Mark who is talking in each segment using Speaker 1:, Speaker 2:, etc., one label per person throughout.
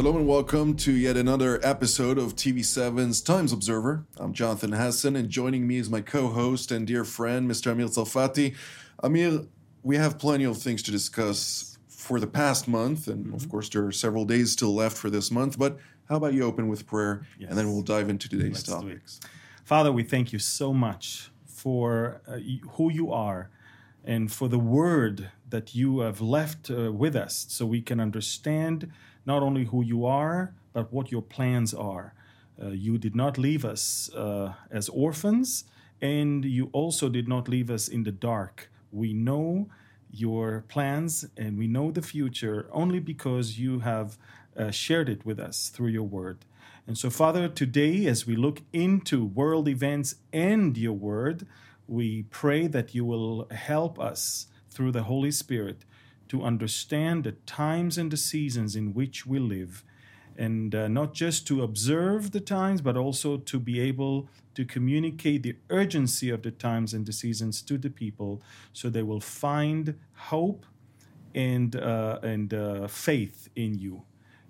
Speaker 1: Shalom and welcome to yet another episode of TV7's Times Observer. I'm Jonathan Hessen, and joining me is my co host and dear friend, Mr. Amir Tsarfati. Amir, we have plenty of things to discuss for the past month, and mm-hmm. of course, there are several days still left for this month, but how about you open with prayer, yes. and then we'll dive into today's Let's topics.
Speaker 2: Father, we thank you so much for uh, who you are and for the word that you have left uh, with us so we can understand not only who you are, but what your plans are. Uh, you did not leave us uh, as orphans, and you also did not leave us in the dark. We know your plans and we know the future only because you have uh, shared it with us through your word. And so, Father, today, as we look into world events and your word, we pray that you will help us through the Holy Spirit to understand the times and the seasons in which we live, and uh, not just to observe the times, but also to be able to communicate the urgency of the times and the seasons to the people so they will find hope and, uh, and uh, faith in you.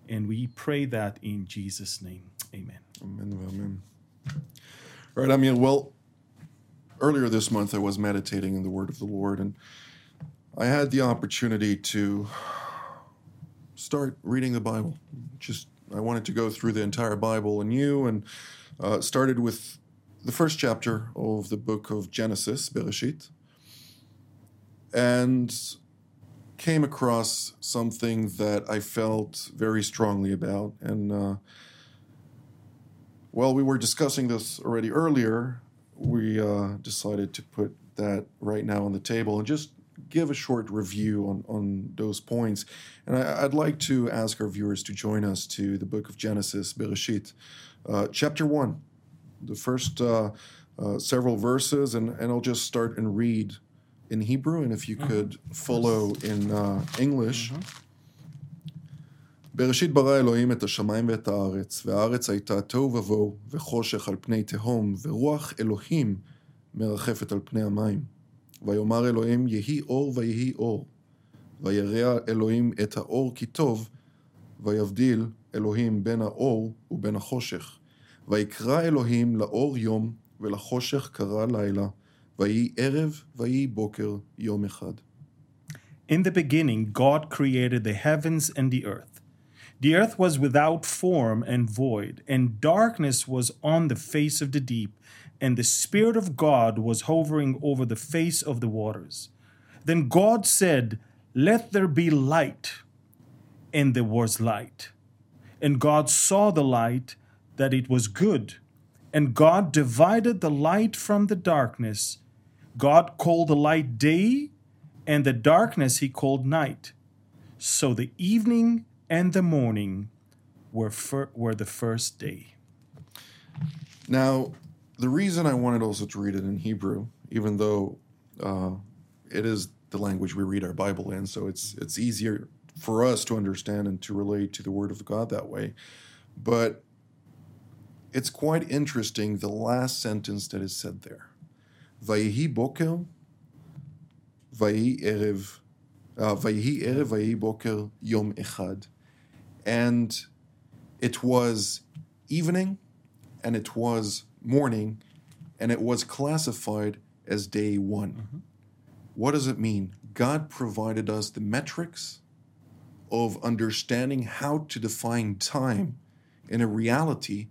Speaker 2: And we pray that in Jesus' name. Amen.
Speaker 1: Amen. Amen. All right, I mean, well, earlier this month I was meditating in the Word of the Lord, and I had the opportunity to start reading the Bible. Just I wanted to go through the entire Bible anew, and uh, started with the first chapter of the book of Genesis, Bereshit, and came across something that I felt very strongly about. And uh, while we were discussing this already earlier, we uh, decided to put that right now on the table and just give a short review on, on those points. And I, would like to ask our viewers to join us to the book of Genesis, Bereshit, uh, chapter 1, the first uh, uh, several verses, and, and I'll just start and read in Hebrew, and if you mm-hmm. could follow in uh, English. Mm-hmm. בראשית ברא אלוהים את השמיים ואת הארץ, והארץ הייתה תוהו ובוהו, וחושך על פני תהום, ורוח אלוהים מרחפת על פני המים. ויאמר אלוהים יהי אור ויהי אור. וירא אלוהים את האור כי טוב, ויבדיל אלוהים בין האור ובין החושך. ויקרא אלוהים לאור יום, ולחושך קרא לילה, ויהי ערב ויהי בוקר יום אחד.
Speaker 2: In the beginning, God created the heavens and the earth. The earth was without form and void, and darkness was on the face of the deep, and the Spirit of God was hovering over the face of the waters. Then God said, Let there be light. And there was light. And God saw the light, that it was good. And God divided the light from the darkness. God called the light day, and the darkness he called night. So the evening and the morning were, fir- were the first day.
Speaker 1: Now, the reason I wanted also to read it in Hebrew, even though uh, it is the language we read our Bible in, so it's it's easier for us to understand and to relate to the Word of God that way. But it's quite interesting the last sentence that is said there. Vayihi boker, vayihi erev, uh, vayihi erev, boker yom echad. And it was evening and it was morning, and it was classified as day one. Mm-hmm. What does it mean? God provided us the metrics of understanding how to define time in a reality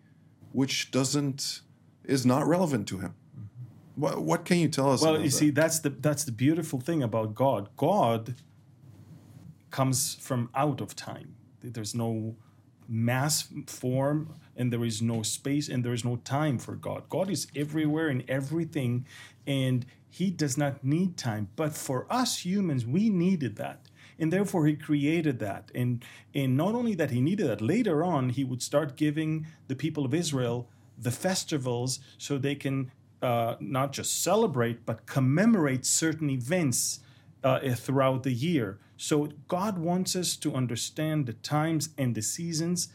Speaker 1: which doesn't is not relevant to him. Mm-hmm. What, what can you tell us?
Speaker 2: Well, you
Speaker 1: that?
Speaker 2: see, that's the that's the beautiful thing about God. God comes from out of time. There's no mass form and there is no space and there is no time for God. God is everywhere in everything and he does not need time. But for us humans, we needed that. And therefore he created that. And and not only that he needed that, later on he would start giving the people of Israel the festivals so they can uh, not just celebrate but commemorate certain events uh, throughout the year. So God wants us to understand the times and the seasons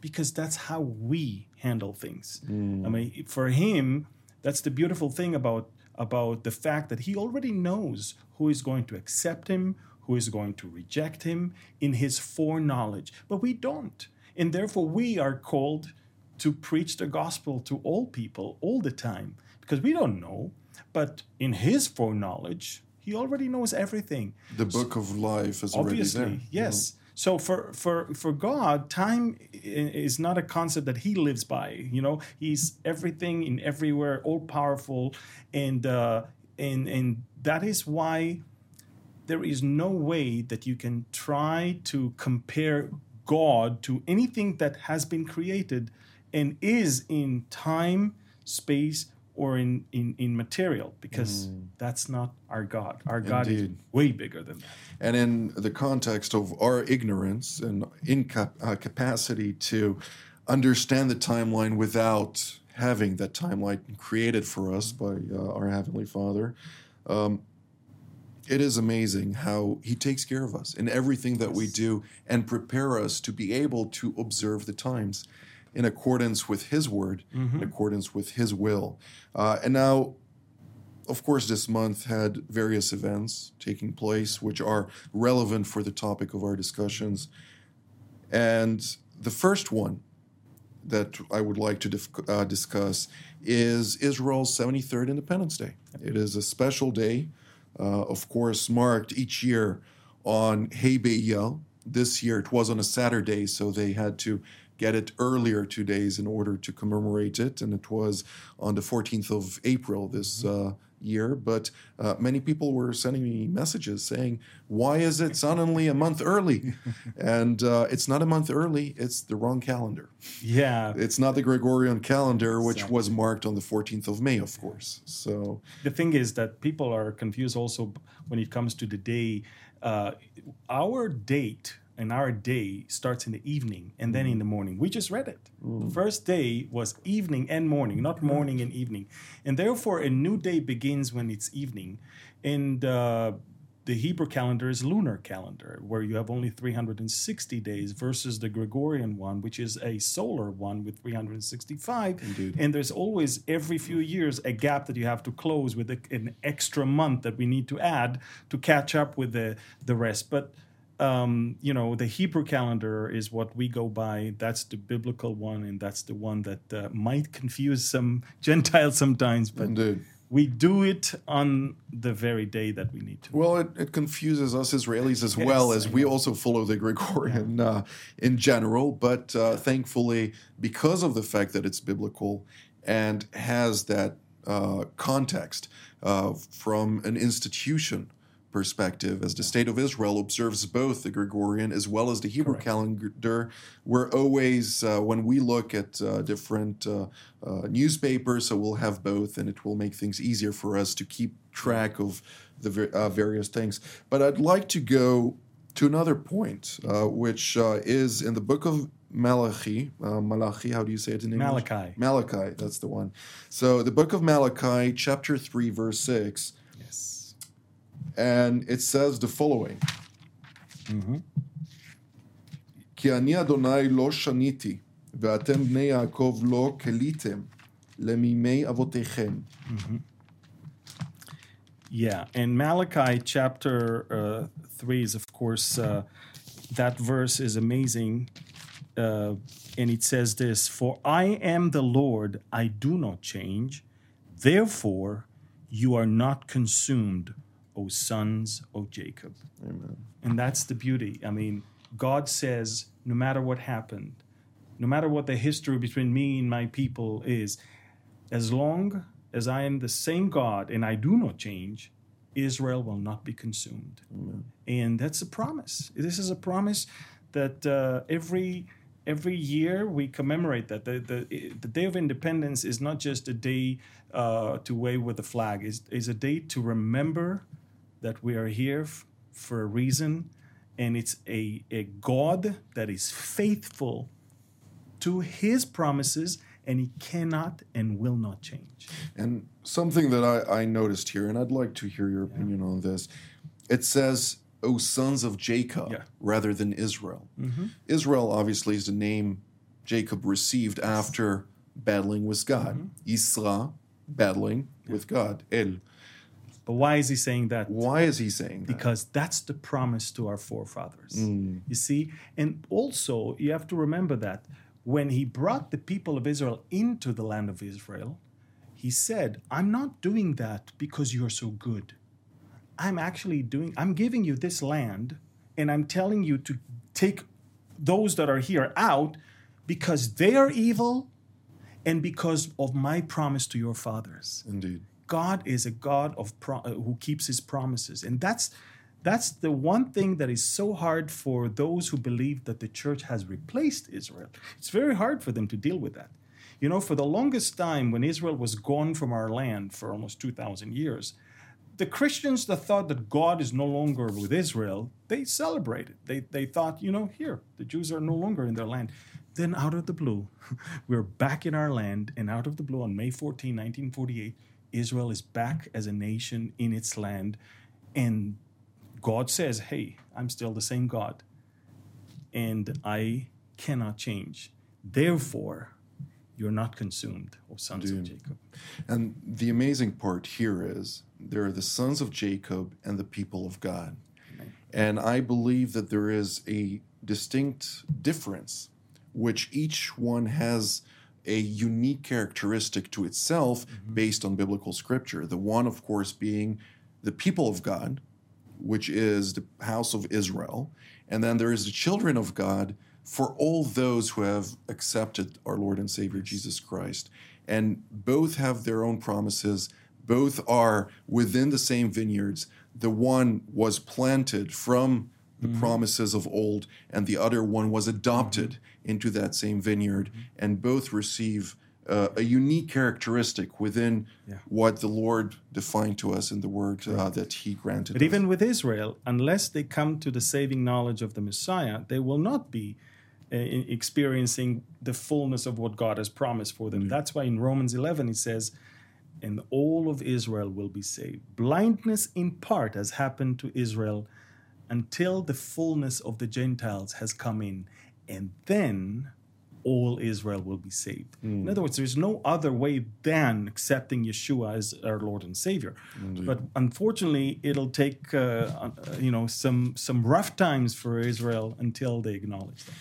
Speaker 2: because that's how we handle things. Mm. I mean, for him, that's the beautiful thing about about the fact that he already knows who is going to accept him, who is going to reject him in his foreknowledge. But we don't. And therefore, we are called to preach the gospel to all people all the time because we don't know. But in His foreknowledge, He already knows everything.
Speaker 1: The book of life is already there.
Speaker 2: yes. So for for for God, time is not a concept that He lives by. You know, He's everything in everywhere, all powerful, and uh, and and that is why there is no way that you can try to compare God to anything that has been created and is in time, space, or in in, in material, because that's not our God. Our God is way bigger than that.
Speaker 1: And in the context of our ignorance and incapacity uh, capacity to understand the timeline without having that timeline created for us by uh, our Heavenly Father, um, it is amazing how He takes care of us in everything that we do and prepare us to be able to observe the times in accordance with His Word, in accordance with His will. Uh, and now, of course, this month had various events taking place which are relevant for the topic of our discussions. And the first one that I would like to dif- uh, discuss is Israel's 73rd Independence Day. It is a special day, uh, of course, marked each year on Hey B'Iyar. This year it was on a Saturday, so they had to get it earlier two days in order to commemorate it, and it was on the 14th of April this uh, year. But uh, many people were sending me messages saying, "Why is it suddenly a month early?" and uh, it's not a month early; it's the wrong calendar.
Speaker 2: Yeah,
Speaker 1: It's not the Gregorian calendar, which was marked on the 14th of May, of course. So
Speaker 2: the thing is that people are confused also when it comes to the day. Uh, our date and our day starts in the evening and then in the morning. We just read it. The first day was evening and morning, not morning and evening. And therefore, a new day begins when it's evening. And uh, the Hebrew calendar is lunar calendar, where you have only 360 days versus the Gregorian one, which is a solar one with 365.
Speaker 1: Indeed.
Speaker 2: And there's always every few years a gap that you have to close with a, an extra month that we need to add to catch up with the the rest. But um, you know, the Hebrew calendar is what we go by. That's the biblical one, and that's the one that uh, might confuse some Gentiles sometimes. But
Speaker 1: indeed.
Speaker 2: we do it on the very day that we need to.
Speaker 1: Well, it, it confuses us Israelis as well as we also follow the Gregorian uh, in general. But uh, thankfully, because of the fact that it's biblical and has that uh, context uh, from an institution perspective, as the state of Israel observes both the Gregorian as well as the Hebrew calendar, we're always, uh, when we look at uh, different uh, uh, newspapers, so we'll have both, and it will make things easier for us to keep track of the ver- uh, various things. But I'd like to go to another point, uh, which uh, is in the book of Malachi. Uh, Malachi, how do you say it in English?
Speaker 2: Malachi.
Speaker 1: Malachi, that's the one. So the book of Malachi, chapter 3, verse 6,
Speaker 2: Yes
Speaker 1: and it says the following. כי אני אדוני לא שניתי, ואתם בני יעקב לא כליתם למימי אבותיכם.
Speaker 2: Yeah, and Malachi chapter uh, three is, of course, uh, that verse is amazing, uh, and it says this: "For I am the Lord; I do not change. Therefore, you are not consumed, O sons of Jacob."
Speaker 1: Amen.
Speaker 2: And that's the beauty. I mean, God says, no matter what happened, no matter what the history between me and my people is, as long as I am the same God and I do not change, Israel will not be consumed. And that's a promise. This is a promise that uh, every every year we commemorate that. The, the, the Day of Independence is not just a day uh, to wave with the flag, is is a day to remember that we are here f- for a reason, and it's a, a God that is faithful to his promises, and he cannot and will not change.
Speaker 1: And something that I, I noticed here, and I'd like to hear your opinion on this. It says, O sons of Jacob,
Speaker 2: Yeah.
Speaker 1: rather than Israel. Mm-hmm. Israel, obviously, is the name Jacob received after battling with God. Mm-hmm. Isra, battling with God. El.
Speaker 2: But why is he saying that?
Speaker 1: Why is he saying that?
Speaker 2: Because that's the promise to our forefathers.
Speaker 1: Mm.
Speaker 2: You see? And also, you have to remember that when he brought the people of Israel into the land of Israel, he said, I'm not doing that because you're so good. I'm actually doing, I'm giving you this land and I'm telling you to take those that are here out because they are evil and because of my promise to your fathers.
Speaker 1: Indeed.
Speaker 2: God is a God of pro- uh, who keeps his promises. And that's that's the one thing that is so hard for those who believe that the church has replaced Israel. It's very hard for them to deal with that. You know, for the longest time when Israel was gone from our land for almost 2000 years, the Christians that thought that God is no longer with Israel, they celebrated. They, they thought, you know, here, the Jews are no longer in their land. Then, out of the blue, we're back in our land, and out of the blue, on May 14, 1948, Israel is back as a nation in its land. And God says, hey, I'm still the same God, and I cannot change. Therefore, you're not consumed, O sons of Jacob.
Speaker 1: And the amazing part here is there are the sons of Jacob and the people of God. And I believe that there is a distinct difference, which each one has a unique characteristic to itself mm-hmm. based on biblical scripture. The one, of course, being the people of God, which is the house of Israel. And then there is the children of God for all those who have accepted our Lord and Savior Jesus Christ. And both have their own promises, both are within the same vineyards. The one was planted from the promises of old, and the other one was adopted into that same vineyard, and both receive uh, a unique characteristic within
Speaker 2: Yeah.
Speaker 1: what the Lord defined to us in the word uh, that He granted.
Speaker 2: But
Speaker 1: us.
Speaker 2: even with Israel, unless they come to the saving knowledge of the Messiah, they will not be uh, experiencing the fullness of what God has promised for them. That's why in Romans 11 it says, and all of Israel will be saved. Blindness in part has happened to Israel until the fullness of the Gentiles has come in, and then all Israel will be saved. In other words, there's no other way than accepting Yeshua as our Lord and Savior. But unfortunately, it'll take uh, uh, you know some some rough times for Israel until they acknowledge that.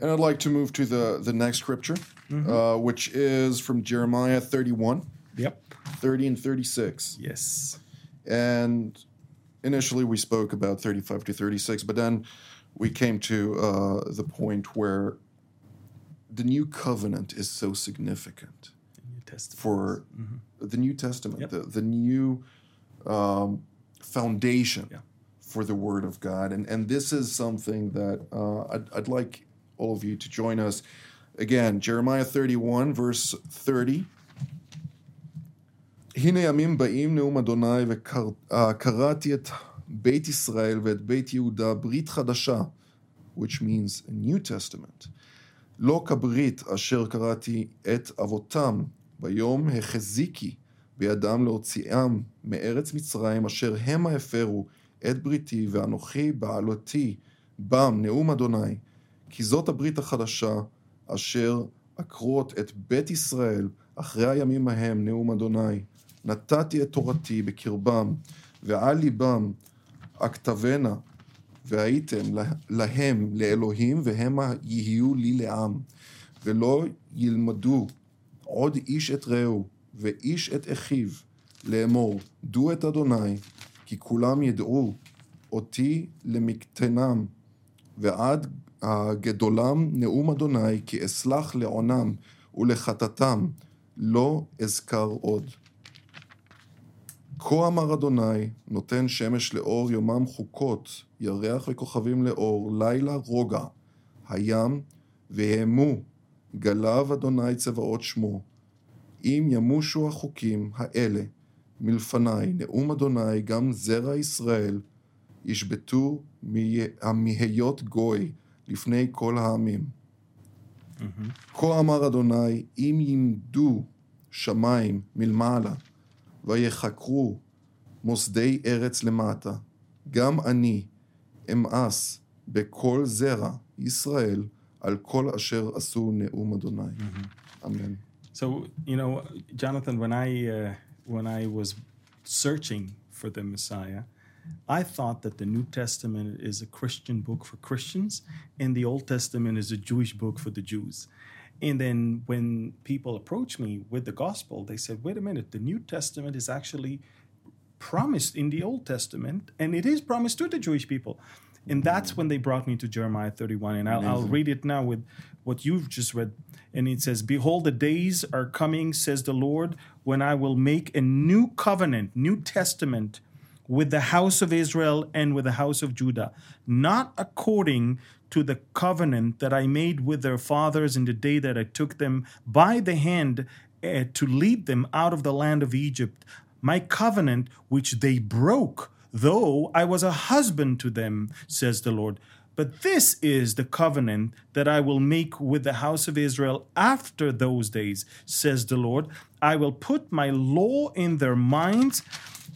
Speaker 1: And I'd like to move to the, the next scripture, uh, which is from Jeremiah 31,
Speaker 2: Yep.
Speaker 1: 30 and 36.
Speaker 2: Yes.
Speaker 1: And initially we spoke about 35 to 36, but then we came to uh, the point where the new covenant is so significant for the New Testament,
Speaker 2: Yep.
Speaker 1: the, the new um, foundation
Speaker 2: Yeah.
Speaker 1: for the Word of God. And, and this is something that uh, I'd, I'd like all of you to join us. Again, Jeremiah 31, verse 30. הנה ימים באים נאום אדוני וקראתי את בית ישראל ואת בית יהודה ברית חדשה, which means a New Testament. לא כברית אשר קראתי את אבותם ביום החזיקי בידם להוציאם מארץ מצרים אשר המה הפרו את בריתי ואנוכי בעלותי בם. נאום אדוני כי זאת הברית החדשה אשר אקרות את בית ישראל אחרי הימים ההם. נאום אדוני נתתי את תורתי בקרבם ועל ליבם אכתבנה והייתם לה- להם לאלוהים והמה יהיו לי לעם ולא ילמדו עוד איש את רעהו ואיש את אחיו לאמור דו את אדוני כי כולם ידעו אותי למקטנם ועד הגדולם נאום אדוני כי אסלח לעונם ולחטאתם לא אזכר עוד. כה אמר אדוני, נותן שמש לאור יומם חוקות, ירח וכוכבים לאור, לילה רוגע, הים והמו, גליו אדוני צבאות שמו. אם ימושו החוקים האלה מלפניי, נאום אדוני, גם זרע ישראל, ישבתו מה- מהיות גוי לפני כל העמים. כה אמר אדוני, אם ימדו שמיים מלמעלה, ויחקרו מוסדי ארץ למטה, גם אני אמאס בכל זרע ישראל על כל אשר עשו נאום אדוני. אמן.
Speaker 2: So you know, Jonathan, when I uh, when I was searching for the Messiah, I thought that the New Testament is a Christian book for Christians and the Old Testament is a Jewish book for the Jews. And then when people approach me with the gospel, they said, wait a minute, the New Testament is actually promised in the Old Testament and it is promised to the Jewish people. And that's when they brought me to Jeremiah 31. And I'll, I'll read it now with what you've just read. And it says, Behold, the days are coming, says the Lord, when I will make a new covenant, new testament with the house of Israel and with the house of Judah, not according to the covenant that I made with their fathers in the day that I took them by the hand uh, to lead them out of the land of Egypt, my covenant which they broke, though I was a husband to them, says the Lord. But this is the covenant that I will make with the house of Israel after those days, says the Lord. I will put my law in their minds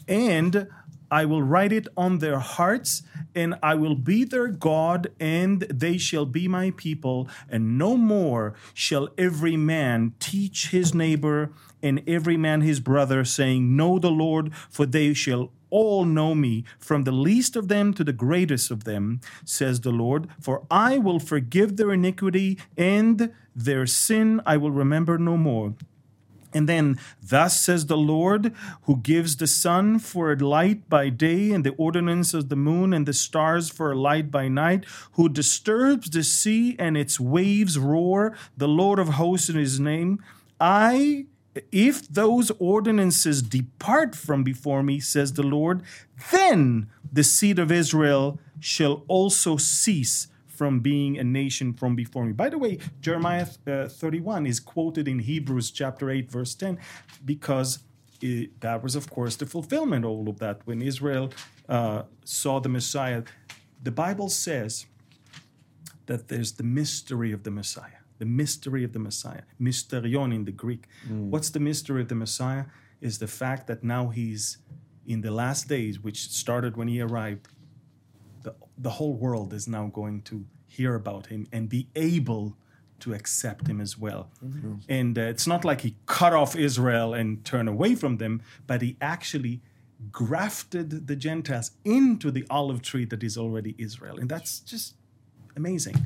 Speaker 2: and I will write it on their hearts, and I will be their God, and they shall be my people. And no more shall every man teach his neighbor and every man his brother, saying, Know the Lord, for they shall all know me, from the least of them to the greatest of them, says the Lord. For I will forgive their iniquity, and their sin I will remember no more. And then, thus says the Lord, who gives the sun for a light by day, and the ordinance of the moon and the stars for a light by night, who disturbs the sea and its waves roar, the Lord of hosts in his name. I, if those ordinances depart from before me, says the Lord, then the seed of Israel shall also cease from being a nation from before me. By the way, Jeremiah uh, 31 is quoted in Hebrews chapter 8, verse 10, because it, that was, of course, the fulfillment of all of that. When Israel uh, saw the Messiah, the Bible says that there's the mystery of the Messiah. The mystery of the Messiah, mysterion in the Greek. Mm. What's the mystery of the Messiah? Is the fact that now he's in the last days, which started when he arrived, the, the whole world is now going to hear about him and be able to accept him as well. Mm-hmm. And uh, it's not like he cut off Israel and turned away from them, but he actually grafted the Gentiles into the olive tree that is already Israel. And that's just amazing.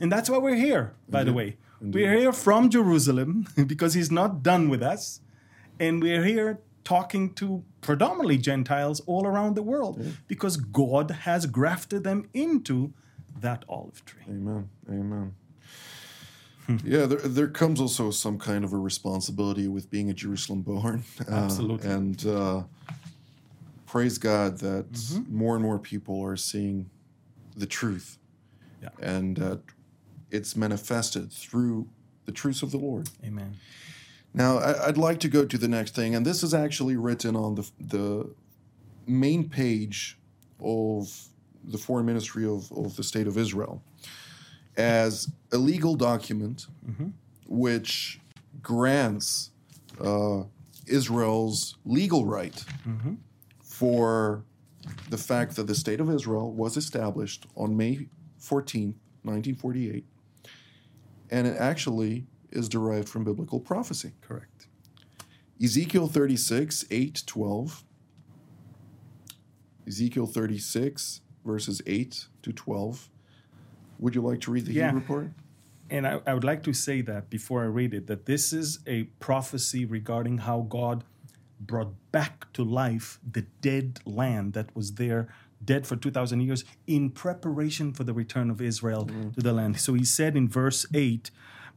Speaker 2: And that's why we're here, by Indeed. the way. Indeed. We're here from Jerusalem because he's not done with us. And we're here talking to predominantly Gentiles all around the world yeah. because God has grafted them into that olive tree.
Speaker 1: Amen. Amen. Hmm. yeah, there, there comes also some kind of a responsibility with being a Jerusalem born.
Speaker 2: Uh, Absolutely.
Speaker 1: And uh, praise God that mm-hmm. more and more people are seeing the truth.
Speaker 2: Yeah.
Speaker 1: And uh, it's manifested through the truths of the Lord.
Speaker 2: Amen.
Speaker 1: Now, I'd like to go to the next thing, and this is actually written on the, the main page of the foreign ministry of, of the state of Israel as a legal document mm-hmm. which grants uh, Israel's legal right mm-hmm. for the fact that the state of Israel was established on May 14, 1948, and it actually is derived from biblical prophecy.
Speaker 2: Correct.
Speaker 1: Ezekiel 36, 8, 12. Ezekiel 36, verses 8 to 12. Would you like to read the yeah. Hebrew part?
Speaker 2: And I, I would like to say that before I read it, that this is a prophecy regarding how God brought back to life the dead land that was there dead for 2,000 years in preparation for the return of Israel mm. to the land. So he said in verse 8,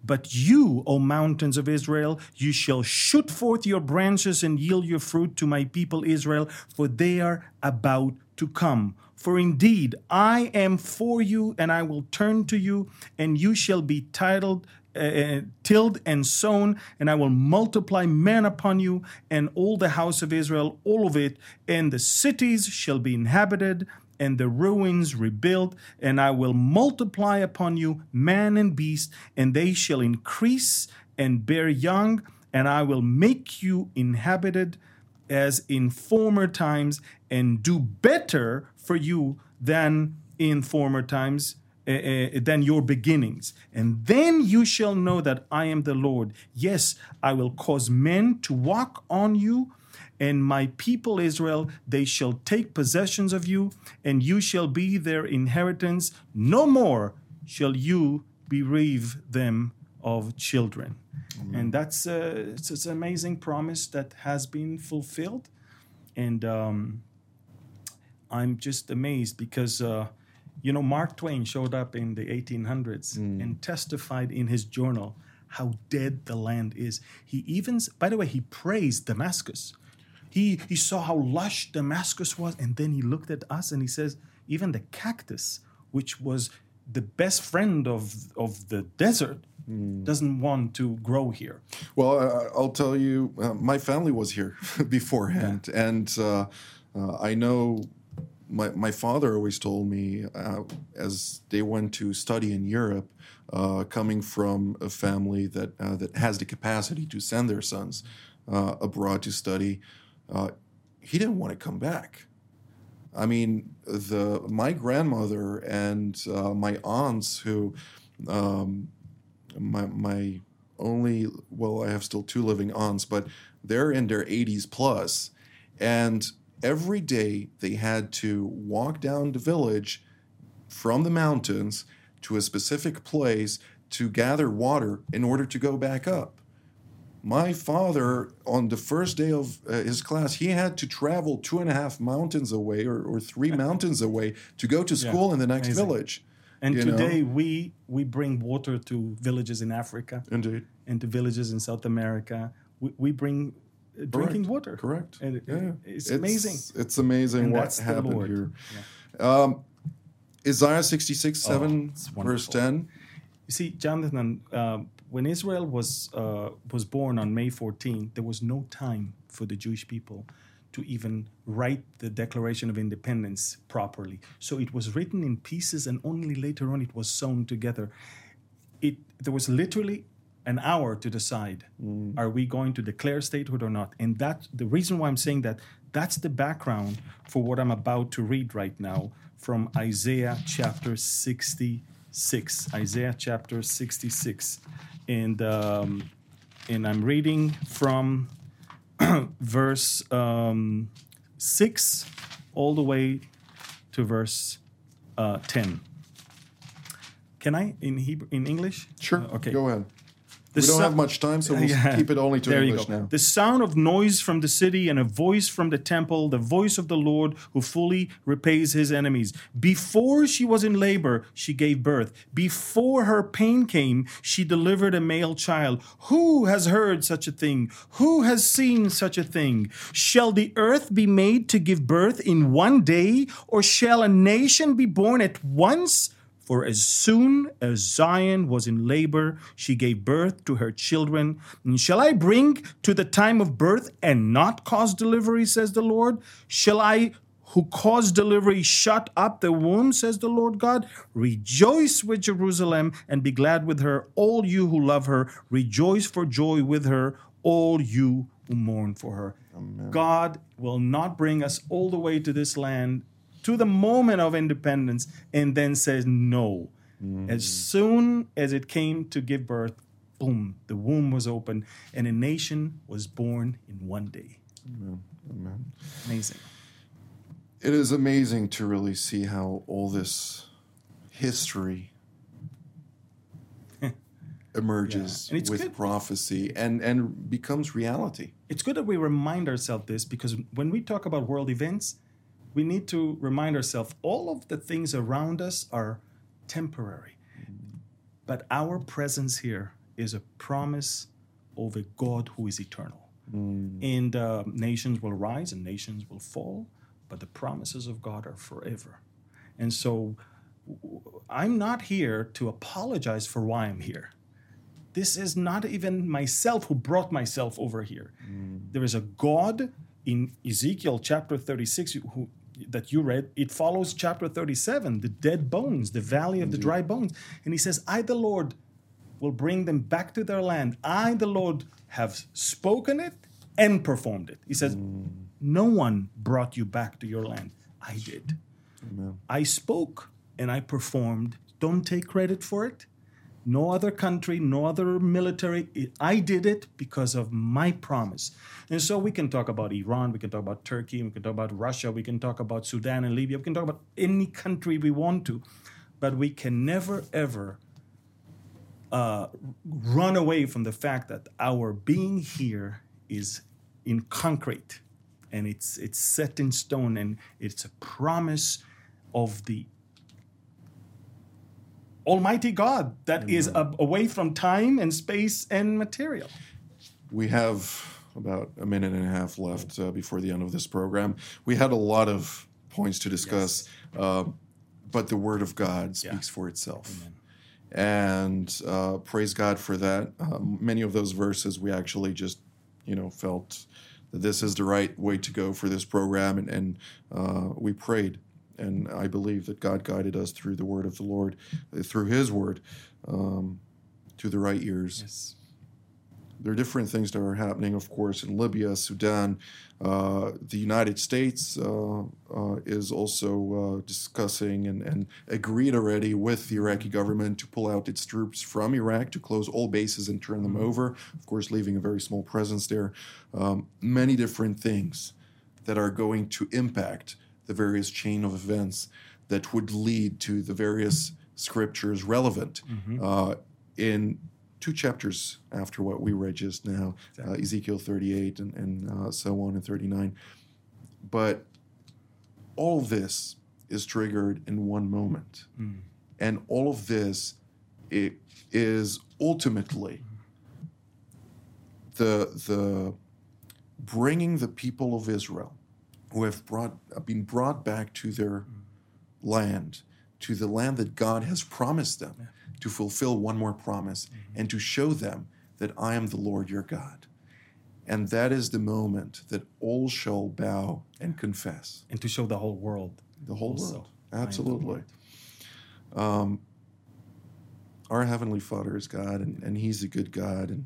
Speaker 2: but you, O mountains of Israel, you shall shoot forth your branches and yield your fruit to my people Israel, for they are about to come. For indeed, I am for you, and I will turn to you, and you shall be titled, uh, tilled and sown, and I will multiply men upon you, and all the house of Israel, all of it, and the cities shall be inhabited, and the ruins rebuilt, and I will multiply upon you man and beast, and they shall increase and bear young, and I will make you inhabited as in former times, and do better for you than in former times. Uh, than your beginnings. And then you shall know that I am the Lord. Yes, I will cause men to walk on you and my people Israel, they shall take possessions of you, and you shall be their inheritance. No more shall you bereave them of children. And that's uh, it's, it's an amazing promise that has been fulfilled. And um, I'm just amazed because, uh, you know, Mark Twain showed up in the 1800s and testified in his journal how dead the land is. He even, by the way, he praised Damascus. He, he saw how lush Damascus was, and then he looked at us and he says, even the cactus, which was the best friend of, of the desert, doesn't want to grow here.
Speaker 1: Well, uh, I'll tell you, uh, my family was here beforehand, and uh, uh, I know my my father always told me uh, as they went to study in Europe, uh, coming from a family that uh, that has the capacity to send their sons uh, abroad to study, uh, he didn't want to come back. I mean, the my grandmother and uh, my aunts who. Um, my my only well i have still two living aunts but they're in their 80s plus and every day they had to walk down the village from the mountains to a specific place to gather water in order to go back up my father on the first day of uh, his class he had to travel two and a half mountains away or, or three mountains away to go to school in the next
Speaker 2: amazing.
Speaker 1: village
Speaker 2: And
Speaker 1: know?
Speaker 2: today we we bring water to villages in Africa
Speaker 1: indeed
Speaker 2: and to villages in South America. We, we bring uh, drinking water.
Speaker 1: Correct.
Speaker 2: And it-
Speaker 1: yeah.
Speaker 2: it's amazing.
Speaker 1: It's amazing
Speaker 2: And
Speaker 1: what happened here. Um, Isaiah 66, 7,
Speaker 2: Oh,
Speaker 1: verse 10.
Speaker 2: You see, Jonathan, uh, when Israel was uh, was born on May 14, there was no time for the Jewish people to even write the Declaration of Independence properly. So it was written in pieces, and only later on it was sewn together. It there was literally an hour to decide: are we going to declare statehood or not? And that the reason why I'm saying that that's the background for what I'm about to read right now from Isaiah chapter 66. Isaiah chapter 66, and um, and I'm reading from verse um, six all the way to verse uh, ten. Can I in Hebrew in English?
Speaker 1: Sure.
Speaker 2: Uh, okay.
Speaker 1: Go ahead.
Speaker 2: The
Speaker 1: we don't
Speaker 2: sou-
Speaker 1: have much time, so we'll
Speaker 2: Yeah.
Speaker 1: keep it only to
Speaker 2: there
Speaker 1: English now.
Speaker 2: The sound of noise from the city and a voice from the temple, the voice of the Lord who fully repays his enemies. Before she was in labor, she gave birth. Before her pain came, she delivered a male child. Who has heard such a thing? Who has seen such a thing? Shall the earth be made to give birth in one day, or shall a nation be born at once? For as soon as Zion was in labor, she gave birth to her children. And shall I bring to the time of birth and not cause delivery, says the Lord? Shall I, who cause delivery, shut up the womb, says the Lord God? Rejoice with Jerusalem and be glad with her, all you who love her. Rejoice for joy with her, all you who mourn for her. God will not bring us all the way to this land to the moment of independence and then says no. Mm. As soon as it came to give birth, boom, the womb was open and a nation was born in one day.
Speaker 1: Amen.
Speaker 2: Amazing.
Speaker 1: It is amazing to really see how all this history emerges
Speaker 2: Yeah.
Speaker 1: With
Speaker 2: good.
Speaker 1: prophecy and, and becomes reality.
Speaker 2: It's good that we remind ourselves this because when we talk about world events, we need to remind ourselves all of the things around us are temporary. But our presence here is a promise of a God who is eternal. And uh, nations will rise and nations will fall, but the promises of God are forever. And so I'm not here to apologize for why I'm here. This is not even myself who brought myself over here. There is a God in Ezekiel chapter 36 who, that you read. It follows chapter 37, the dead bones, the valley of the dry bones. And he says, I, the Lord, will bring them back to their land. I, the Lord, have spoken it and performed it. He says, mm. No one brought you back to your land. I did.
Speaker 1: Amen.
Speaker 2: I spoke and I performed. Don't take credit for it. No other country, no other military. I did it because of my promise. And so we can talk about Iran, we can talk about Turkey, we can talk about Russia, we can talk about Sudan and Libya, we can talk about any country we want to, but we can never, ever uh, run away from the fact that our being here is in concrete and it's it's set in stone and it's a promise of the almighty god that is a- away from time and space and material
Speaker 1: We have about a minute and a half left uh, before the end of this program. We had a lot of points to discuss, uh, but the Word of God speaks for itself. And uh, praise God for that. Um, many of those verses we actually just, you know, felt that this is the right way to go for this program, and, and uh, we prayed. And I believe that God guided us through the Word of the Lord, uh, through His Word, um, to the right ears
Speaker 2: yes
Speaker 1: there are different things that are happening, of course, in Libya, Sudan. Uh, the United States uh, uh, is also uh, discussing and, and agreed already with the Iraqi government to pull out its troops from Iraq, to close all bases and turn them over, of course, leaving a very small presence there. Um, many different things that are going to impact the various chain of events that would lead to the various scriptures relevant uh, in two chapters after what we read just now uh, Ezekiel 38 and, and uh, so on and 39. But all of this is triggered in one moment. And all of this it is ultimately the, the bringing the people of Israel who have brought, been brought back to their land, to the land that God has promised them, to fulfill one more promise and to show them that I am the Lord your God. And that is the moment that all shall bow and confess.
Speaker 2: and to show the whole world
Speaker 1: The whole
Speaker 2: Also,
Speaker 1: world.
Speaker 2: I am the
Speaker 1: Absolutely. Um, our Heavenly Father is God, and, and He's a good God. And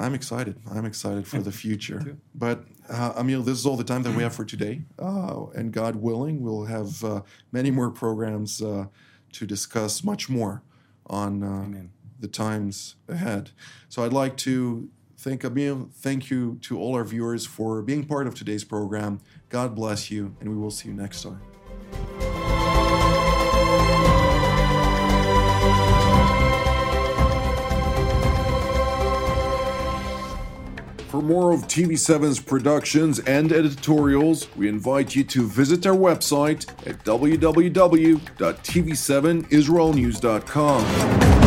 Speaker 1: I'm excited. I'm excited for the future. But, uh, Amir, this is all the time that we have for today. Uh, and God willing, we'll have uh, many more programs uh, to discuss much more on uh, the times ahead. So I'd like to thank Amir. Thank you to all our viewers for being part of today's program. God bless you, and we will see you next time. For more of TV7's productions and editorials, we invite you to visit our website at www.tv7israelnews.com.